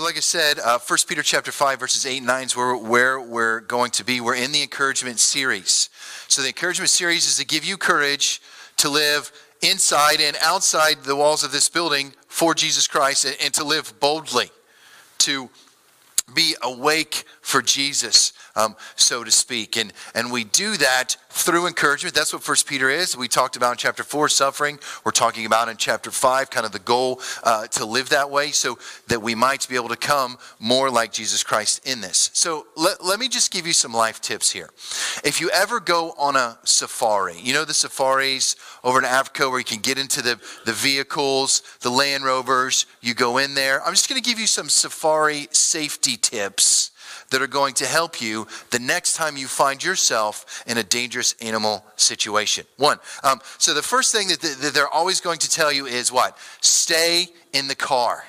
So, like I said, uh, 1 Peter chapter 5, verses 8 and 9 is where, where we're going to be. We're in the encouragement series. So, the encouragement series is to give you courage to live inside and outside the walls of this building for Jesus Christ and, and to live boldly, to be awake for Jesus, um, so to speak. And, and we do that through encouragement. That's what First Peter is. We talked about in chapter 4, suffering. We're talking about in chapter 5, kind of the goal uh, to live that way so that we might be able to come more like Jesus Christ in this. So let, let me just give you some life tips here. If you ever go on a safari, you know the safaris over in Africa where you can get into the, the vehicles, the Land Rovers, you go in there. I'm just going to give you some safari safety tips that are going to help you the next time you find yourself in a dangerous animal situation. One, um, so the first thing that, that they're always going to tell you is what? Stay in the car.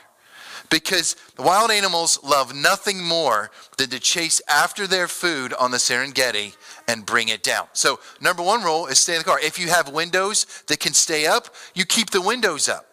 Because wild animals love nothing more than to chase after their food on the Serengeti and bring it down. So, number one rule is stay in the car. If you have windows that can stay up, you keep the windows up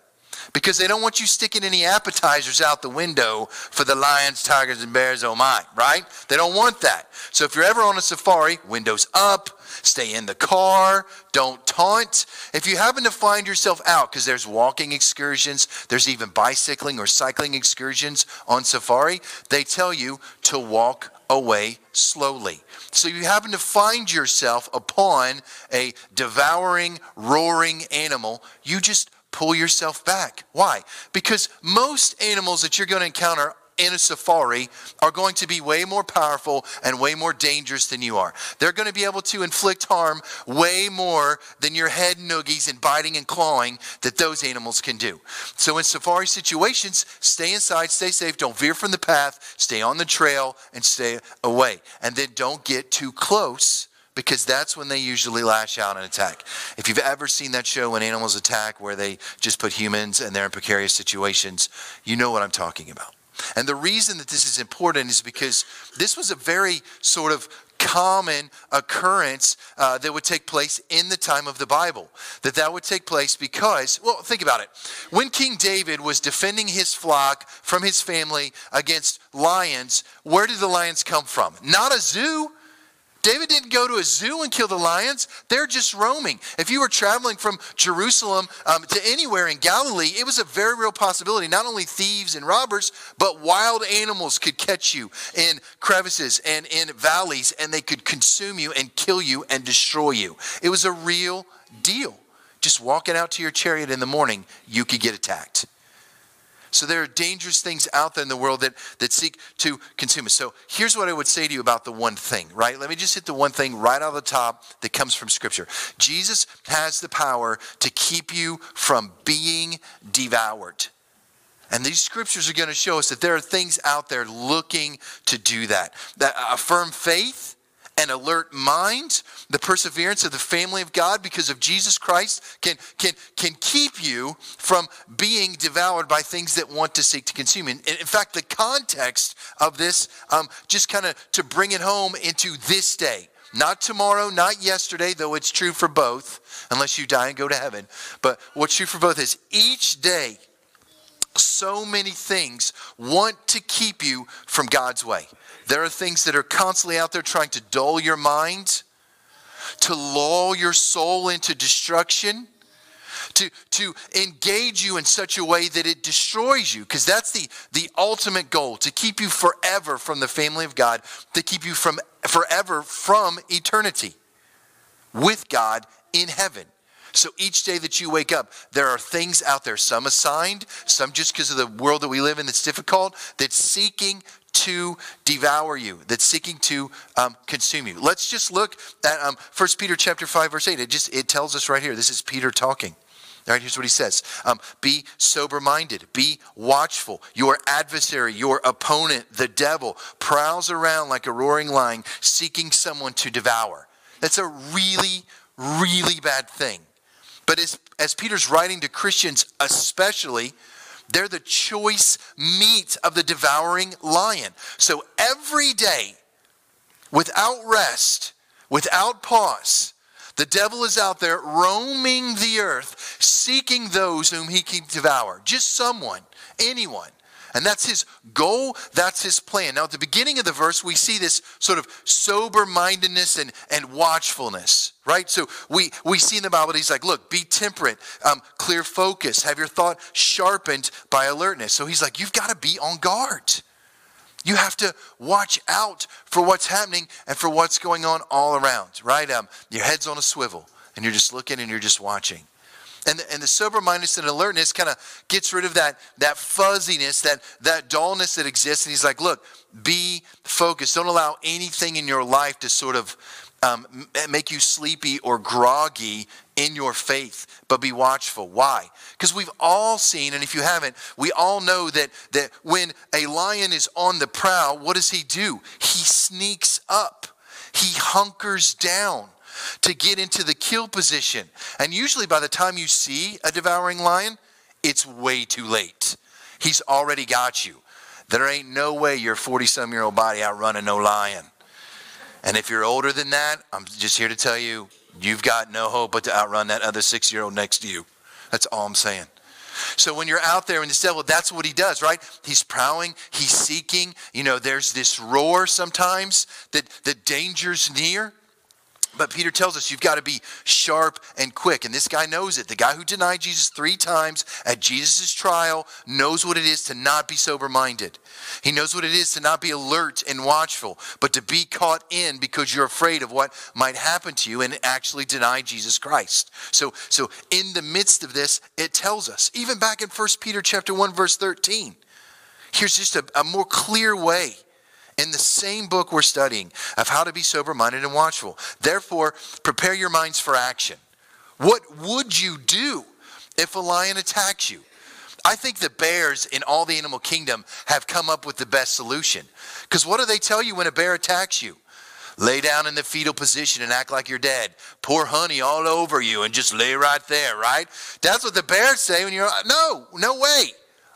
because they don't want you sticking any appetizers out the window for the lions, tigers, and bears, oh my, right? They don't want that. So if you're ever on a safari, windows up, stay in the car, don't taunt. If you happen to find yourself out, because there's walking excursions, there's even bicycling or cycling excursions on safari, they tell you to walk away slowly. So you happen to find yourself upon a devouring, roaring animal, you just pull yourself back. Why? Because most animals that you're going to encounter in a safari are going to be way more powerful and way more dangerous than you are. They're going to be able to inflict harm way more than your head noogies and biting and clawing that those animals can do. So in safari situations, stay inside, stay safe, don't veer from the path, stay on the trail and stay away. And then don't get too close because that's when they usually lash out and attack. If you've ever seen that show when animals attack where they just put humans and they're in precarious situations, you know what I'm talking about. And the reason that this is important is because this was a very sort of common occurrence uh, that would take place in the time of the bible that that would take place because well think about it when king david was defending his flock from his family against lions where did the lions come from not a zoo David didn't go to a zoo and kill the lions. They're just roaming. If you were traveling from Jerusalem um, to anywhere in Galilee, it was a very real possibility. Not only thieves and robbers, but wild animals could catch you in crevices and in valleys, and they could consume you and kill you and destroy you. It was a real deal. Just walking out to your chariot in the morning, you could get attacked. So there are dangerous things out there in the world that, that seek to consume us. So here's what I would say to you about the one thing, right? Let me just hit the one thing right out of the top that comes from Scripture. Jesus has the power to keep you from being devoured. And these scriptures are going to show us that there are things out there looking to do that. That uh, a firm faith an alert mind, the perseverance of the family of God because of Jesus Christ can, can, can keep you from being devoured by things that want to seek to consume. In, in fact, the context of this, um, just kind of to bring it home into this day, not tomorrow, not yesterday, though it's true for both, unless you die and go to heaven. But what's true for both is each day, so many things want to keep you from God's way. There are things that are constantly out there trying to dull your mind, to lull your soul into destruction, to, to engage you in such a way that it destroys you. Because that's the, the ultimate goal to keep you forever from the family of God, to keep you from forever from eternity with God in heaven. So each day that you wake up, there are things out there, some assigned, some just because of the world that we live in that's difficult, that's seeking to devour you, that's seeking to um, consume you. Let's just look at um, 1 Peter chapter 5, verse 8. It just it tells us right here. This is Peter talking. All right, here's what he says um, Be sober minded, be watchful. Your adversary, your opponent, the devil, prowls around like a roaring lion seeking someone to devour. That's a really, really bad thing. But as, as Peter's writing to Christians, especially, they're the choice meat of the devouring lion. So every day, without rest, without pause, the devil is out there roaming the earth, seeking those whom he can devour. Just someone, anyone. And that's his goal, that's his plan. Now, at the beginning of the verse, we see this sort of sober mindedness and, and watchfulness, right? So we, we see in the Bible, he's like, look, be temperate, um, clear focus, have your thought sharpened by alertness. So he's like, you've got to be on guard. You have to watch out for what's happening and for what's going on all around, right? Um, your head's on a swivel and you're just looking and you're just watching. And the, and the sober mindedness and alertness kind of gets rid of that, that fuzziness, that, that dullness that exists. And he's like, look, be focused. Don't allow anything in your life to sort of um, make you sleepy or groggy in your faith, but be watchful. Why? Because we've all seen, and if you haven't, we all know that, that when a lion is on the prowl, what does he do? He sneaks up, he hunkers down to get into the kill position. And usually, by the time you see a devouring lion, it's way too late. He's already got you. There ain't no way your 40 some year old body outrunning no lion. And if you're older than that, I'm just here to tell you, you've got no hope but to outrun that other six year old next to you. That's all I'm saying. So when you're out there in the devil, that's what he does, right? He's prowling, he's seeking. You know, there's this roar sometimes that the danger's near. But Peter tells us you've got to be sharp and quick. And this guy knows it. The guy who denied Jesus three times at Jesus' trial knows what it is to not be sober minded. He knows what it is to not be alert and watchful, but to be caught in because you're afraid of what might happen to you and actually deny Jesus Christ. So, so in the midst of this, it tells us, even back in 1 Peter chapter 1, verse 13, here's just a, a more clear way in the same book we're studying of how to be sober minded and watchful. Therefore, prepare your minds for action. What would you do if a lion attacks you? I think the bears in all the animal kingdom have come up with the best solution. Because what do they tell you when a bear attacks you? Lay down in the fetal position and act like you're dead. Pour honey all over you and just lay right there, right? That's what the bears say when you're, no, no way.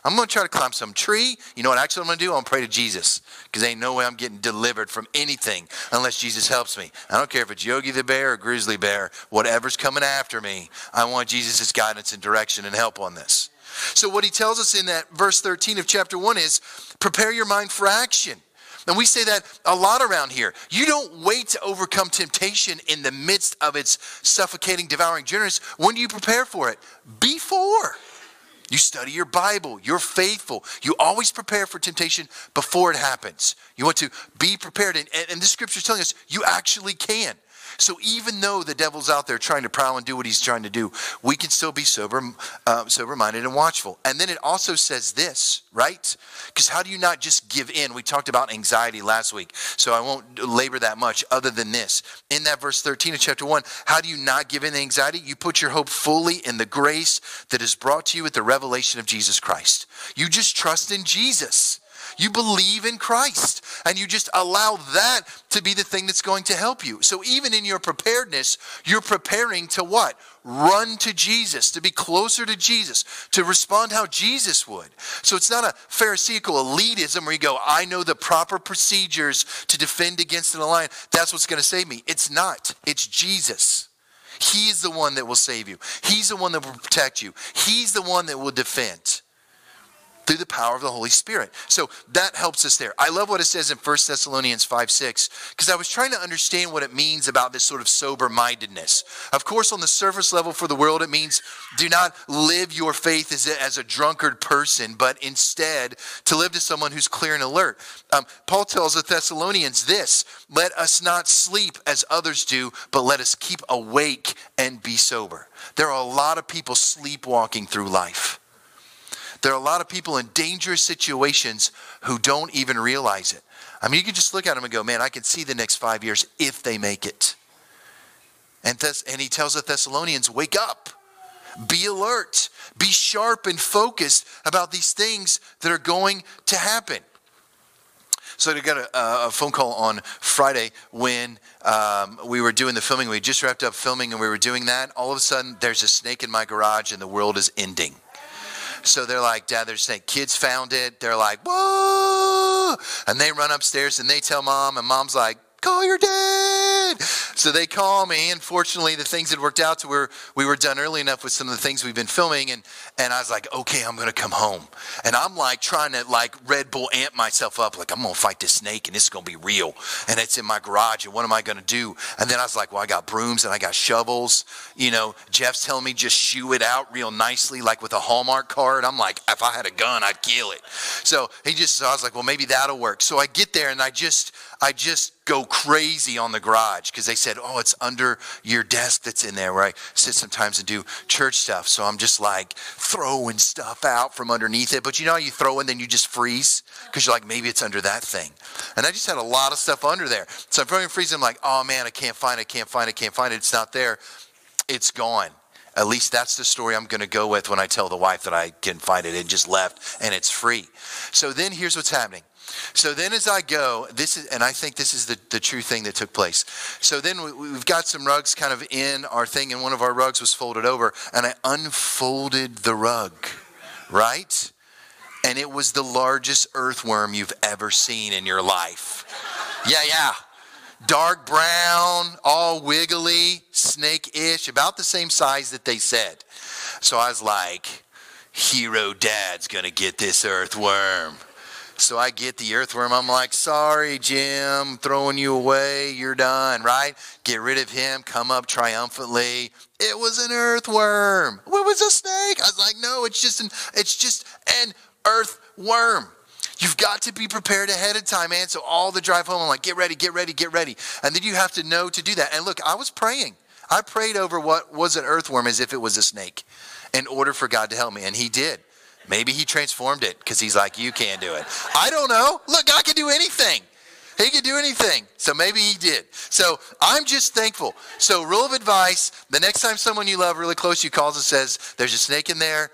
I'm going to try to climb some tree. You know what actually I'm going to do? I'm going to pray to Jesus because ain't no way I'm getting delivered from anything unless Jesus helps me. I don't care if it's Yogi the bear or Grizzly bear, whatever's coming after me, I want Jesus' guidance and direction and help on this. So, what he tells us in that verse 13 of chapter 1 is prepare your mind for action. And we say that a lot around here. You don't wait to overcome temptation in the midst of its suffocating, devouring journeys. When do you prepare for it? Before. You study your Bible. You're faithful. You always prepare for temptation before it happens. You want to be prepared. And, and this scripture is telling us you actually can. So even though the devil's out there trying to prowl and do what he's trying to do, we can still be sober, uh, sober-minded and watchful. And then it also says this, right? Because how do you not just give in? We talked about anxiety last week, so I won't labor that much. Other than this, in that verse 13 of chapter one, how do you not give in to anxiety? You put your hope fully in the grace that is brought to you at the revelation of Jesus Christ. You just trust in Jesus. You believe in Christ and you just allow that to be the thing that's going to help you. So even in your preparedness, you're preparing to what? Run to Jesus, to be closer to Jesus, to respond how Jesus would. So it's not a Pharisaical elitism where you go, I know the proper procedures to defend against an lion. That's what's going to save me. It's not. It's Jesus. He's the one that will save you. He's the one that will protect you. He's the one that will defend through the power of the Holy Spirit. So that helps us there. I love what it says in 1 Thessalonians 5 6, because I was trying to understand what it means about this sort of sober mindedness. Of course, on the surface level for the world, it means do not live your faith as a, as a drunkard person, but instead to live to someone who's clear and alert. Um, Paul tells the Thessalonians this let us not sleep as others do, but let us keep awake and be sober. There are a lot of people sleepwalking through life. There are a lot of people in dangerous situations who don't even realize it. I mean, you can just look at them and go, man, I can see the next five years if they make it. And, Thess- and he tells the Thessalonians, wake up, be alert, be sharp and focused about these things that are going to happen. So I got a, a phone call on Friday when um, we were doing the filming. We just wrapped up filming and we were doing that. All of a sudden, there's a snake in my garage and the world is ending. So they're like, Dad, they're saying, kids found it. They're like, whoa. And they run upstairs and they tell mom, and mom's like, call your dad. So they call me, and fortunately, the things had worked out to where we were done early enough with some of the things we've been filming, and and I was like, okay, I'm gonna come home, and I'm like trying to like Red Bull amp myself up, like I'm gonna fight this snake, and it's gonna be real, and it's in my garage, and what am I gonna do? And then I was like, well, I got brooms and I got shovels, you know. Jeff's telling me just shoo it out real nicely, like with a Hallmark card. I'm like, if I had a gun, I'd kill it. So he just, so I was like, well, maybe that'll work. So I get there and I just, I just go crazy on the garage because they said, oh, it's under your desk that's in there where I sit sometimes and do church stuff. So I'm just like throwing stuff out from underneath it. But you know how you throw and then you just freeze because you're like, maybe it's under that thing. And I just had a lot of stuff under there. So I'm throwing freezing. I'm like, oh man, I can't find it, I can't find it, I can't find it. It's not there. It's gone. At least that's the story I'm going to go with when I tell the wife that I can find it. and just left and it's free. So then here's what's happening. So then as I go, this is, and I think this is the, the true thing that took place. So then we, have got some rugs kind of in our thing, and one of our rugs was folded over, and I unfolded the rug, right? And it was the largest earthworm you've ever seen in your life. Yeah, yeah dark brown, all wiggly, snake ish, about the same size that they said. So I was like, Hero Dad's gonna get this earthworm. So I get the earthworm. I'm like, sorry, Jim, throwing you away. You're done, right? Get rid of him. Come up triumphantly. It was an earthworm. What was a snake? I was like, no, it's just an, it's just an earthworm. You've got to be prepared ahead of time, man. So all the drive home, I'm like, get ready, get ready, get ready. And then you have to know to do that. And look, I was praying. I prayed over what was an earthworm as if it was a snake in order for God to help me. And he did. Maybe he transformed it because he's like, you can't do it. I don't know. Look, God can do anything. He can do anything. So maybe he did. So I'm just thankful. So, rule of advice the next time someone you love really close you calls and says, there's a snake in there,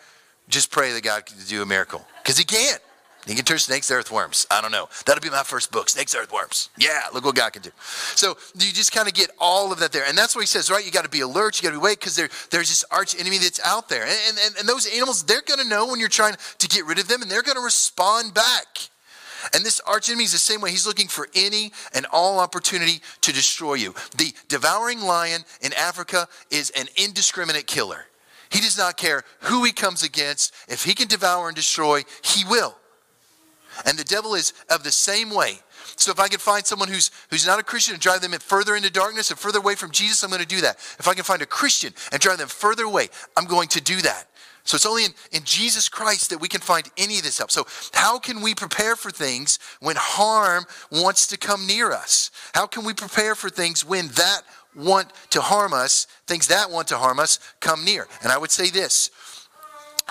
just pray that God can do a miracle because he can't. He can turn snakes to earthworms. I don't know. That'll be my first book, Snakes Earthworms. Yeah, look what God can do. So you just kind of get all of that there. And that's what he says, right? You got to be alert. You got to be awake because there, there's this arch enemy that's out there. And, and, and those animals, they're going to know when you're trying to get rid of them and they're going to respond back. And this arch enemy is the same way. He's looking for any and all opportunity to destroy you. The devouring lion in Africa is an indiscriminate killer. He does not care who he comes against. If he can devour and destroy, he will. And the devil is of the same way. So if I can find someone who's who's not a Christian and drive them further into darkness and further away from Jesus, I'm going to do that. If I can find a Christian and drive them further away, I'm going to do that. So it's only in, in Jesus Christ that we can find any of this help. So how can we prepare for things when harm wants to come near us? How can we prepare for things when that want to harm us, things that want to harm us, come near? And I would say this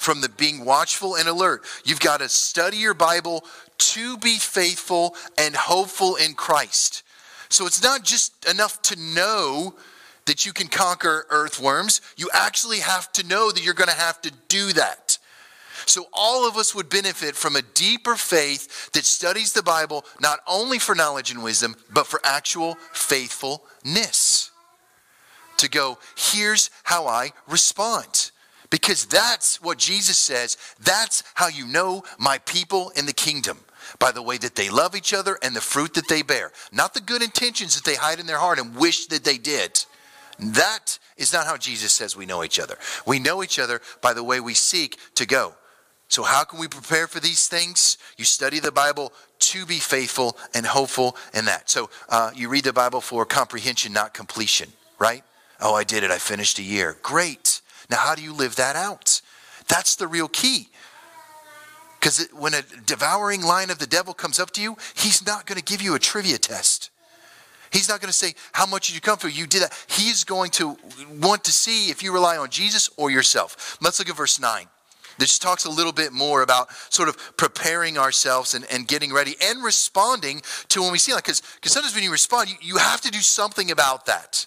from the being watchful and alert. You've got to study your Bible to be faithful and hopeful in Christ. So it's not just enough to know that you can conquer earthworms. You actually have to know that you're going to have to do that. So all of us would benefit from a deeper faith that studies the Bible not only for knowledge and wisdom, but for actual faithfulness. To go, here's how I respond. Because that's what Jesus says. That's how you know my people in the kingdom by the way that they love each other and the fruit that they bear, not the good intentions that they hide in their heart and wish that they did. That is not how Jesus says we know each other. We know each other by the way we seek to go. So, how can we prepare for these things? You study the Bible to be faithful and hopeful in that. So, uh, you read the Bible for comprehension, not completion, right? Oh, I did it. I finished a year. Great. Now, how do you live that out? That's the real key. Because when a devouring lion of the devil comes up to you, he's not going to give you a trivia test. He's not going to say, How much did you come for? You did that. He's going to want to see if you rely on Jesus or yourself. Let's look at verse 9. This talks a little bit more about sort of preparing ourselves and, and getting ready and responding to when we see that. Because sometimes when you respond, you, you have to do something about that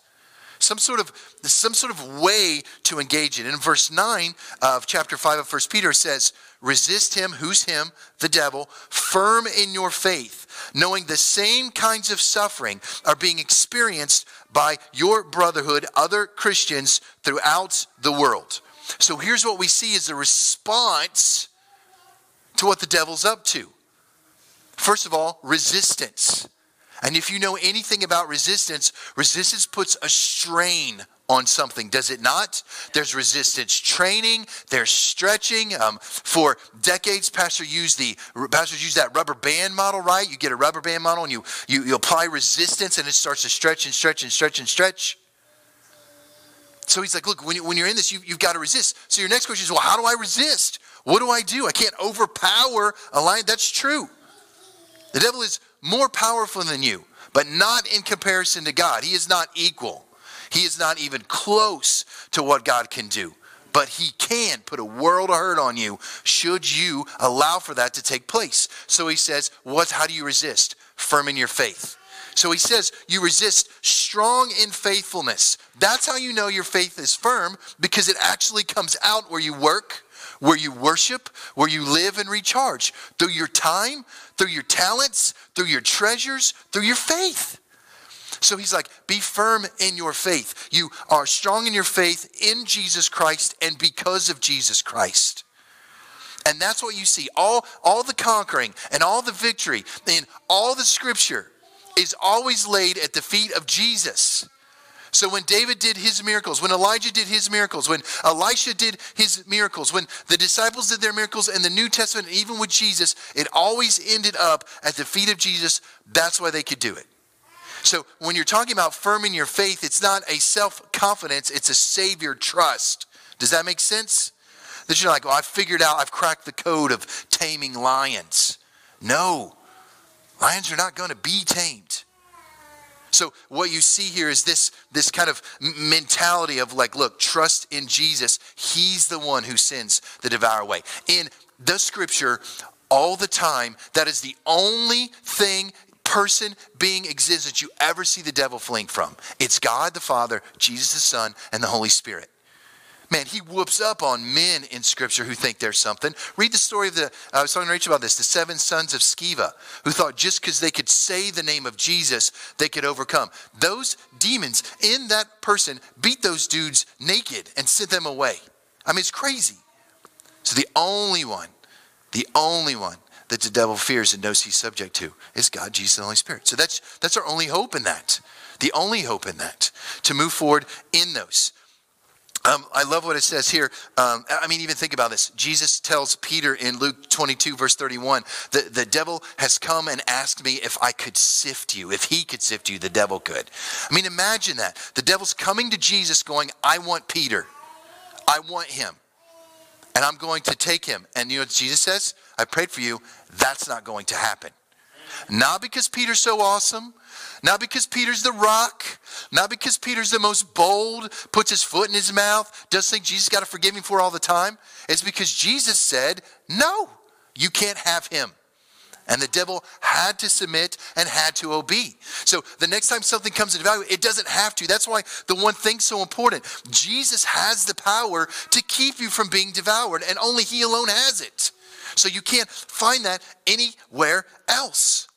some sort of some sort of way to engage it. In verse 9 of chapter 5 of 1 Peter says, resist him, who's him? The devil, firm in your faith, knowing the same kinds of suffering are being experienced by your brotherhood, other Christians throughout the world. So here's what we see is a response to what the devil's up to. First of all, resistance. And if you know anything about resistance, resistance puts a strain on something, does it not? There's resistance training, there's stretching. Um, for decades, pastor used the pastors use that rubber band model, right? You get a rubber band model and you, you you apply resistance and it starts to stretch and stretch and stretch and stretch. So he's like, look, when, you, when you're in this, you, you've got to resist. So your next question is, well, how do I resist? What do I do? I can't overpower a lion. That's true. The devil is more powerful than you, but not in comparison to God. He is not equal. He is not even close to what God can do. But he can put a world of hurt on you should you allow for that to take place. So he says, what, how do you resist? Firm in your faith. So he says, you resist strong in faithfulness. That's how you know your faith is firm because it actually comes out where you work, where you worship, where you live and recharge through your time, through your talents, through your treasures, through your faith. So he's like, be firm in your faith. You are strong in your faith in Jesus Christ and because of Jesus Christ. And that's what you see. All, all the conquering and all the victory in all the scripture is always laid at the feet of Jesus. So when David did his miracles, when Elijah did his miracles, when Elisha did his miracles, when the disciples did their miracles in the New Testament, even with Jesus, it always ended up at the feet of Jesus. That's why they could do it. So when you're talking about firming your faith, it's not a self confidence, it's a Savior trust. Does that make sense? That you're like, well, I've figured out, I've cracked the code of taming lions. No, lions are not going to be tamed. So what you see here is this, this kind of mentality of like, look, trust in Jesus. He's the one who sends the devour away. In the scripture, all the time, that is the only thing person, being exists that you ever see the devil fleeing from. It's God the Father, Jesus the Son, and the Holy Spirit. Man, he whoops up on men in Scripture who think there's something. Read the story of the, I was talking to Rachel about this, the seven sons of Sceva, who thought just because they could say the name of Jesus, they could overcome. Those demons in that person beat those dudes naked and sent them away. I mean, it's crazy. So the only one, the only one that the devil fears and knows he's subject to is God, Jesus, and the Holy Spirit. So that's that's our only hope in that. The only hope in that to move forward in those. Um, I love what it says here. Um, I mean, even think about this. Jesus tells Peter in Luke 22, verse 31, the, the devil has come and asked me if I could sift you. If he could sift you, the devil could. I mean, imagine that. The devil's coming to Jesus going, I want Peter. I want him. And I'm going to take him. And you know what Jesus says? I prayed for you. That's not going to happen. Not because Peter's so awesome, not because Peter's the rock, not because Peter's the most bold, puts his foot in his mouth, does think Jesus got to forgive him for all the time. It's because Jesus said, No, you can't have him. And the devil had to submit and had to obey. So the next time something comes into value, it doesn't have to. That's why the one thing's so important. Jesus has the power to keep you from being devoured, and only He alone has it. So you can't find that anywhere else.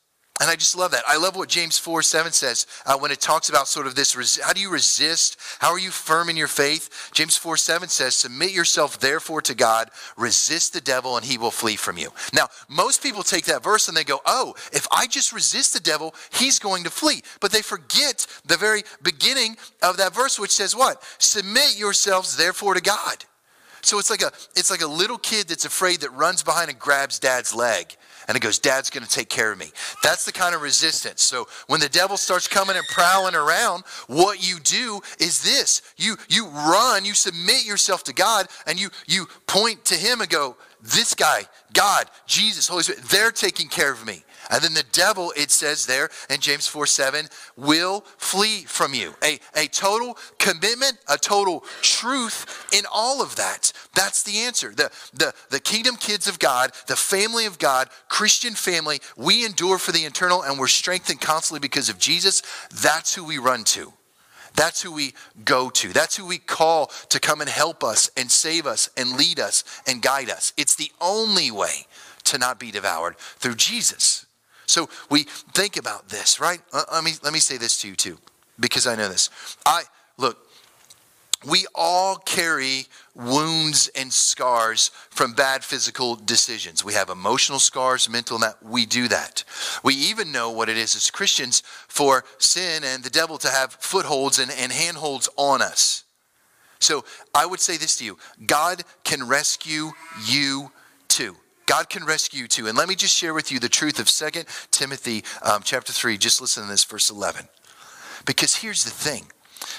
And I just love that. I love what James 4 7 says uh, when it talks about sort of this how do you resist? How are you firm in your faith? James 4 7 says, Submit yourself therefore to God, resist the devil, and he will flee from you. Now, most people take that verse and they go, Oh, if I just resist the devil, he's going to flee. But they forget the very beginning of that verse, which says what? Submit yourselves therefore to God. So it's like a it's like a little kid that's afraid that runs behind and grabs dad's leg and it goes, Dad's going to take care of me. That's the kind of resistance. So when the devil starts coming and prowling around, what you do is this: you you run, you submit yourself to God, and you you point to Him and go, This guy, God, Jesus, Holy Spirit, they're taking care of me. And then the devil, it says there in James 4 7, will flee from you. A, a total commitment, a total truth in all of that. That's the answer. The, the, the kingdom kids of God, the family of God, Christian family, we endure for the eternal and we're strengthened constantly because of Jesus. That's who we run to. That's who we go to. That's who we call to come and help us and save us and lead us and guide us. It's the only way to not be devoured through Jesus. So we think about this, right? Uh, let me let me say this to you too, because I know this. I look we all carry wounds and scars from bad physical decisions. We have emotional scars, mental, that we do that. We even know what it is as Christians for sin and the devil to have footholds and, and handholds on us. So I would say this to you God can rescue you too. God can rescue you too. And let me just share with you the truth of 2 Timothy um, chapter 3. Just listen to this, verse 11. Because here's the thing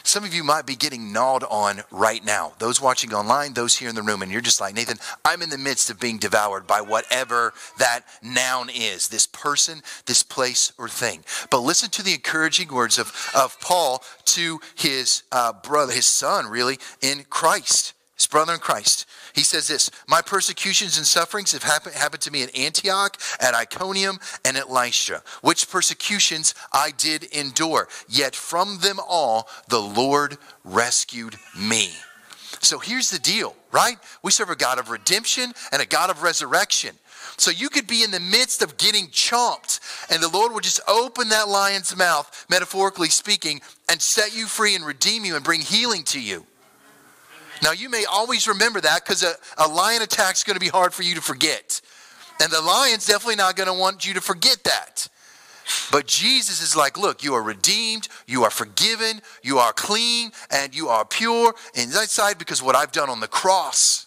some of you might be getting gnawed on right now. Those watching online, those here in the room, and you're just like, Nathan, I'm in the midst of being devoured by whatever that noun is this person, this place, or thing. But listen to the encouraging words of, of Paul to his uh, brother, his son, really, in Christ his brother in Christ. He says this My persecutions and sufferings have happened, happened to me in Antioch, at Iconium, and at Lystra, which persecutions I did endure. Yet from them all the Lord rescued me. So here's the deal, right? We serve a God of redemption and a God of resurrection. So you could be in the midst of getting chomped, and the Lord would just open that lion's mouth, metaphorically speaking, and set you free and redeem you and bring healing to you. Now, you may always remember that because a, a lion attack is going to be hard for you to forget. And the lion's definitely not going to want you to forget that. But Jesus is like, look, you are redeemed, you are forgiven, you are clean, and you are pure in that side because what I've done on the cross.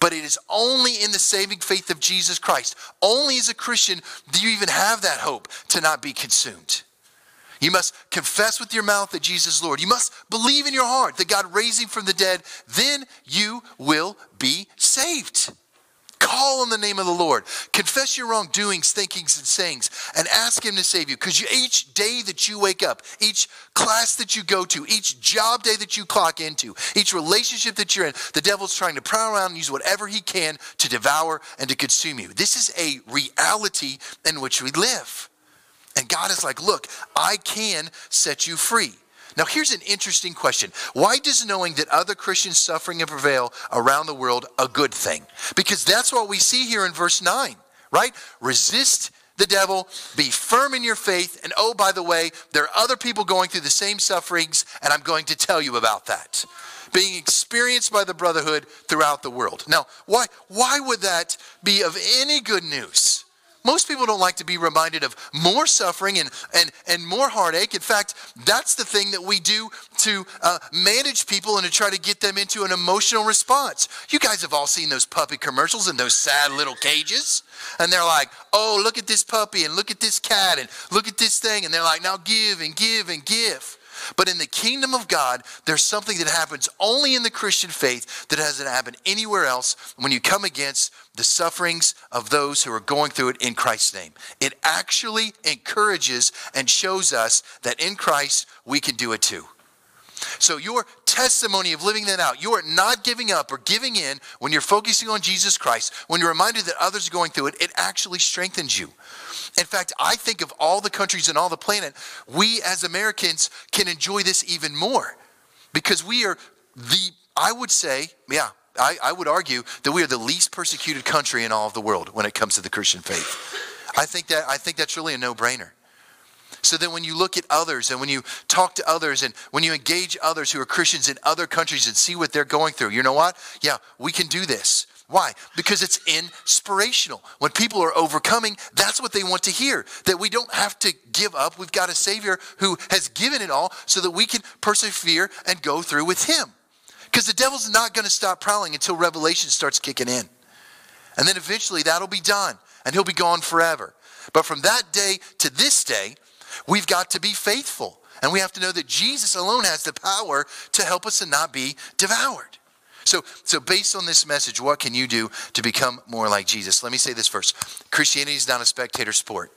But it is only in the saving faith of Jesus Christ, only as a Christian, do you even have that hope to not be consumed. You must confess with your mouth that Jesus is Lord. You must believe in your heart that God raised him from the dead. Then you will be saved. Call on the name of the Lord. Confess your wrongdoings, thinkings, and sayings, and ask Him to save you. Because each day that you wake up, each class that you go to, each job day that you clock into, each relationship that you're in, the devil's trying to prowl around and use whatever he can to devour and to consume you. This is a reality in which we live. And God is like, look, I can set you free. Now, here's an interesting question. Why does knowing that other Christians suffering and prevail around the world a good thing? Because that's what we see here in verse 9, right? Resist the devil, be firm in your faith, and oh, by the way, there are other people going through the same sufferings, and I'm going to tell you about that. Being experienced by the brotherhood throughout the world. Now, why, why would that be of any good news? Most people don't like to be reminded of more suffering and, and, and more heartache. In fact, that's the thing that we do to uh, manage people and to try to get them into an emotional response. You guys have all seen those puppy commercials in those sad little cages. And they're like, oh, look at this puppy and look at this cat and look at this thing. And they're like, now give and give and give. But in the kingdom of God, there's something that happens only in the Christian faith that doesn't happen anywhere else when you come against the sufferings of those who are going through it in Christ's name. It actually encourages and shows us that in Christ we can do it too. So, your testimony of living that out, you are not giving up or giving in when you're focusing on Jesus Christ, when you're reminded that others are going through it, it actually strengthens you. In fact, I think of all the countries and all the planet, we as Americans can enjoy this even more because we are the, I would say, yeah, I, I would argue that we are the least persecuted country in all of the world when it comes to the Christian faith. I think that I think that's really a no-brainer. So then when you look at others and when you talk to others and when you engage others who are Christians in other countries and see what they're going through, you know what? Yeah, we can do this. Why? Because it's inspirational. When people are overcoming, that's what they want to hear. That we don't have to give up. We've got a Savior who has given it all so that we can persevere and go through with Him. Because the devil's not going to stop prowling until revelation starts kicking in. And then eventually that'll be done and he'll be gone forever. But from that day to this day, we've got to be faithful. And we have to know that Jesus alone has the power to help us to not be devoured. So, so based on this message, what can you do to become more like Jesus? Let me say this first Christianity is not a spectator sport.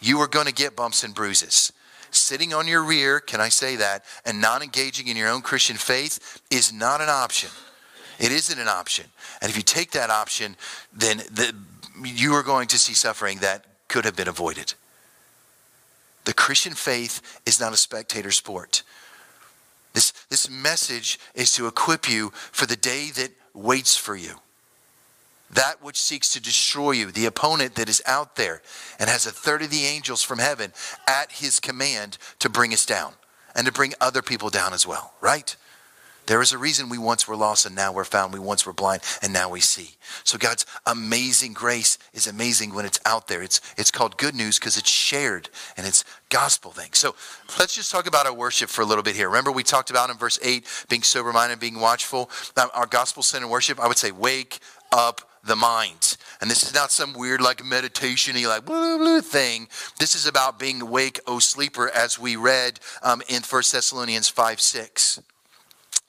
You are going to get bumps and bruises. Sitting on your rear, can I say that, and not engaging in your own Christian faith is not an option. It isn't an option. And if you take that option, then the, you are going to see suffering that could have been avoided. The Christian faith is not a spectator sport. This, this message is to equip you for the day that waits for you. That which seeks to destroy you, the opponent that is out there and has a third of the angels from heaven at his command to bring us down and to bring other people down as well, right? There is a reason we once were lost and now we're found. We once were blind and now we see. So God's amazing grace is amazing when it's out there. It's, it's called good news because it's shared and it's gospel thing. So let's just talk about our worship for a little bit here. Remember we talked about in verse 8 being sober minded, being watchful. Our gospel centered worship, I would say wake up the mind. And this is not some weird like meditation y, like blah, blah, thing. This is about being awake, O sleeper, as we read um, in 1 Thessalonians 5 6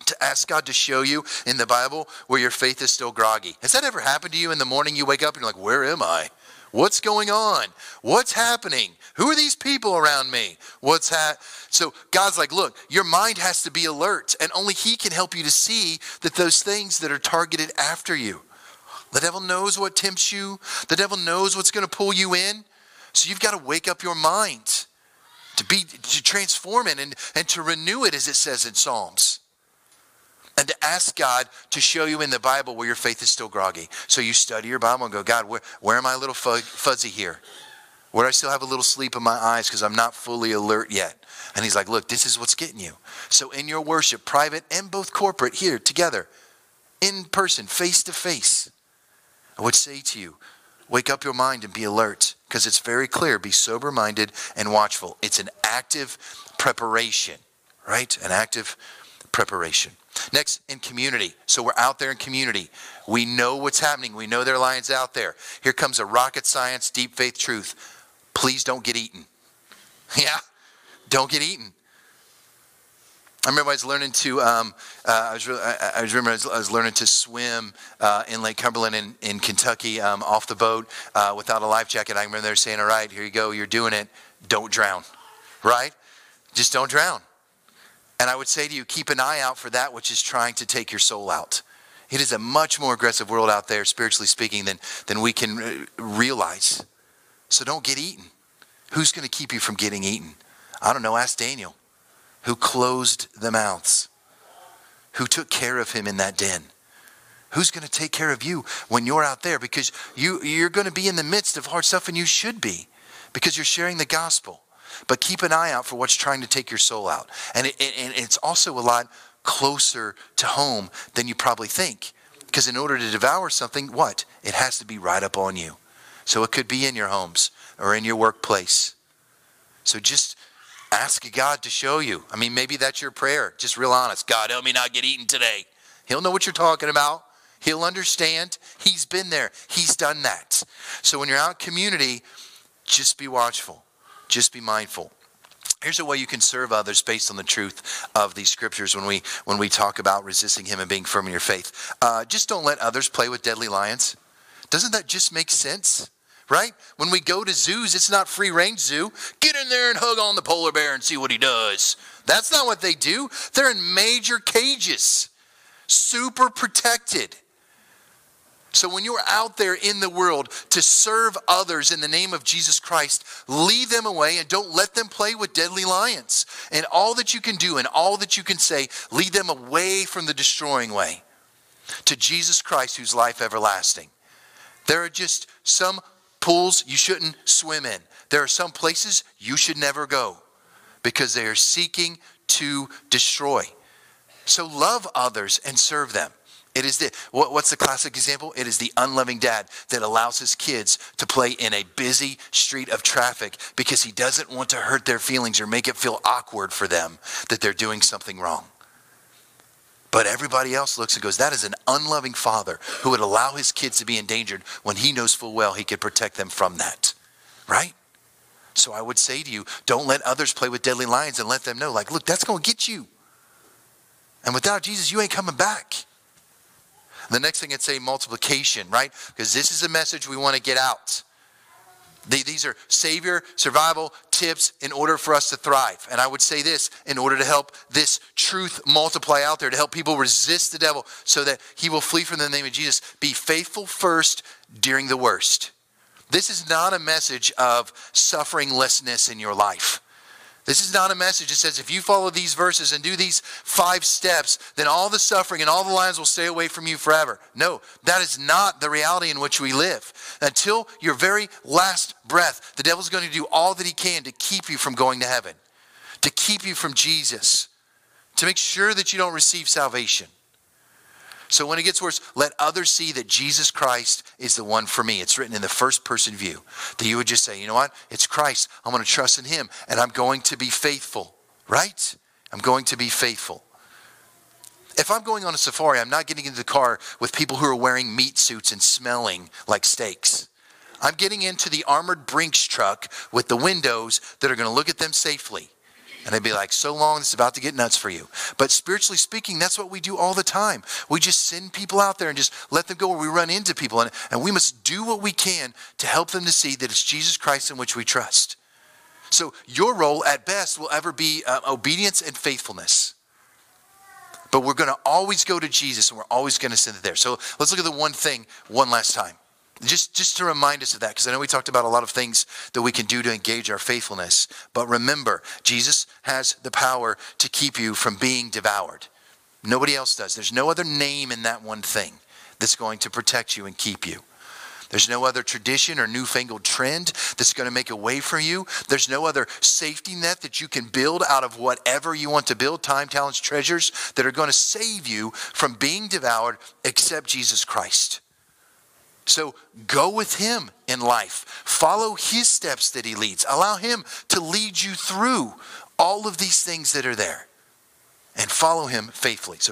to ask God to show you in the Bible where your faith is still groggy. Has that ever happened to you in the morning you wake up and you're like, where am I? What's going on? What's happening? Who are these people around me? What's that? So God's like, look, your mind has to be alert, and only He can help you to see that those things that are targeted after you. The devil knows what tempts you, the devil knows what's going to pull you in. So you've got to wake up your mind to be to transform it and, and to renew it, as it says in Psalms and to ask God to show you in the Bible where your faith is still groggy. So you study your Bible and go, God, where, where am I a little fuzzy here? Where I still have a little sleep in my eyes because I'm not fully alert yet. And he's like, look, this is what's getting you. So in your worship, private and both corporate, here together, in person, face to face, I would say to you, wake up your mind and be alert because it's very clear. Be sober minded and watchful. It's an active preparation, right? An active preparation. Next, in community. So we're out there in community. We know what's happening. We know there are lions out there. Here comes a rocket science, deep faith truth. Please don't get eaten. Yeah, don't get eaten. I remember I was learning to, um, uh, I, was I, I, remember I was, I was, learning to swim uh, in Lake Cumberland in, in Kentucky um, off the boat uh, without a life jacket. I remember they were saying, all right, here you go, you're doing it. Don't drown, right? Just don't drown. And I would say to you, keep an eye out for that which is trying to take your soul out. It is a much more aggressive world out there, spiritually speaking, than, than we can uh, realize. So don't get eaten. Who's going to keep you from getting eaten? I don't know. Ask Daniel, who closed the mouths, who took care of him in that den. Who's going to take care of you when you're out there? Because you, you're going to be in the midst of hard stuff, and you should be, because you're sharing the gospel. But keep an eye out for what's trying to take your soul out. And, it, and it's also a lot closer to home than you probably think. Because in order to devour something, what? It has to be right up on you. So it could be in your homes or in your workplace. So just ask God to show you. I mean, maybe that's your prayer. Just real honest. God, help me not get eaten today. He'll know what you're talking about. He'll understand. He's been there. He's done that. So when you're out in community, just be watchful. Just be mindful. Here's a way you can serve others based on the truth of these scriptures when we when we talk about resisting him and being firm in your faith. Uh, just don't let others play with deadly lions. Doesn't that just make sense? Right? When we go to zoos, it's not free range zoo. Get in there and hug on the polar bear and see what he does. That's not what they do. They're in major cages, super protected. So when you're out there in the world to serve others in the name of Jesus Christ, lead them away and don't let them play with deadly lions. And all that you can do and all that you can say, lead them away from the destroying way to Jesus Christ, whose life everlasting. There are just some pools you shouldn't swim in. There are some places you should never go because they are seeking to destroy. So love others and serve them. It is the what, what's the classic example? It is the unloving dad that allows his kids to play in a busy street of traffic because he doesn't want to hurt their feelings or make it feel awkward for them that they're doing something wrong. But everybody else looks and goes, that is an unloving father who would allow his kids to be endangered when he knows full well he could protect them from that. Right? So I would say to you, don't let others play with deadly lions and let them know, like, look, that's going to get you. And without Jesus, you ain't coming back. The next thing I'd say multiplication, right? Because this is a message we want to get out. These are savior survival tips in order for us to thrive. And I would say this in order to help this truth multiply out there, to help people resist the devil so that he will flee from the name of Jesus. Be faithful first during the worst. This is not a message of sufferinglessness in your life. This is not a message that says if you follow these verses and do these five steps, then all the suffering and all the lions will stay away from you forever. No, that is not the reality in which we live. Until your very last breath, the devil's going to do all that he can to keep you from going to heaven, to keep you from Jesus, to make sure that you don't receive salvation. So when it gets worse, let others see that Jesus Christ is the one for me. It's written in the first person view. That you would just say, you know what? It's Christ. I'm going to trust in him and I'm going to be faithful, right? I'm going to be faithful. If I'm going on a safari, I'm not getting into the car with people who are wearing meat suits and smelling like steaks. I'm getting into the armored Brinks truck with the windows that are going to look at them safely. And they'd be like, so long, it's about to get nuts for you. But spiritually speaking, that's what we do all the time. We just send people out there and just let them go where we run into people. And, and we must do what we can to help them to see that it's Jesus Christ in which we trust. So your role at best will ever be uh, obedience and faithfulness. But we're going to always go to Jesus and we're always going to send it there. So let's look at the one thing one last time. Just, just to remind us of that, because I know we talked about a lot of things that we can do to engage our faithfulness. But remember, Jesus has the power to keep you from being devoured. Nobody else does. There's no other name in that one thing that's going to protect you and keep you. There's no other tradition or newfangled trend that's going to make a way for you. There's no other safety net that you can build out of whatever you want to build, time, talents, treasures, that are going to save you from being devoured except Jesus Christ. So go with him in life. Follow his steps that he leads. Allow him to lead you through all of these things that are there and follow him faithfully. So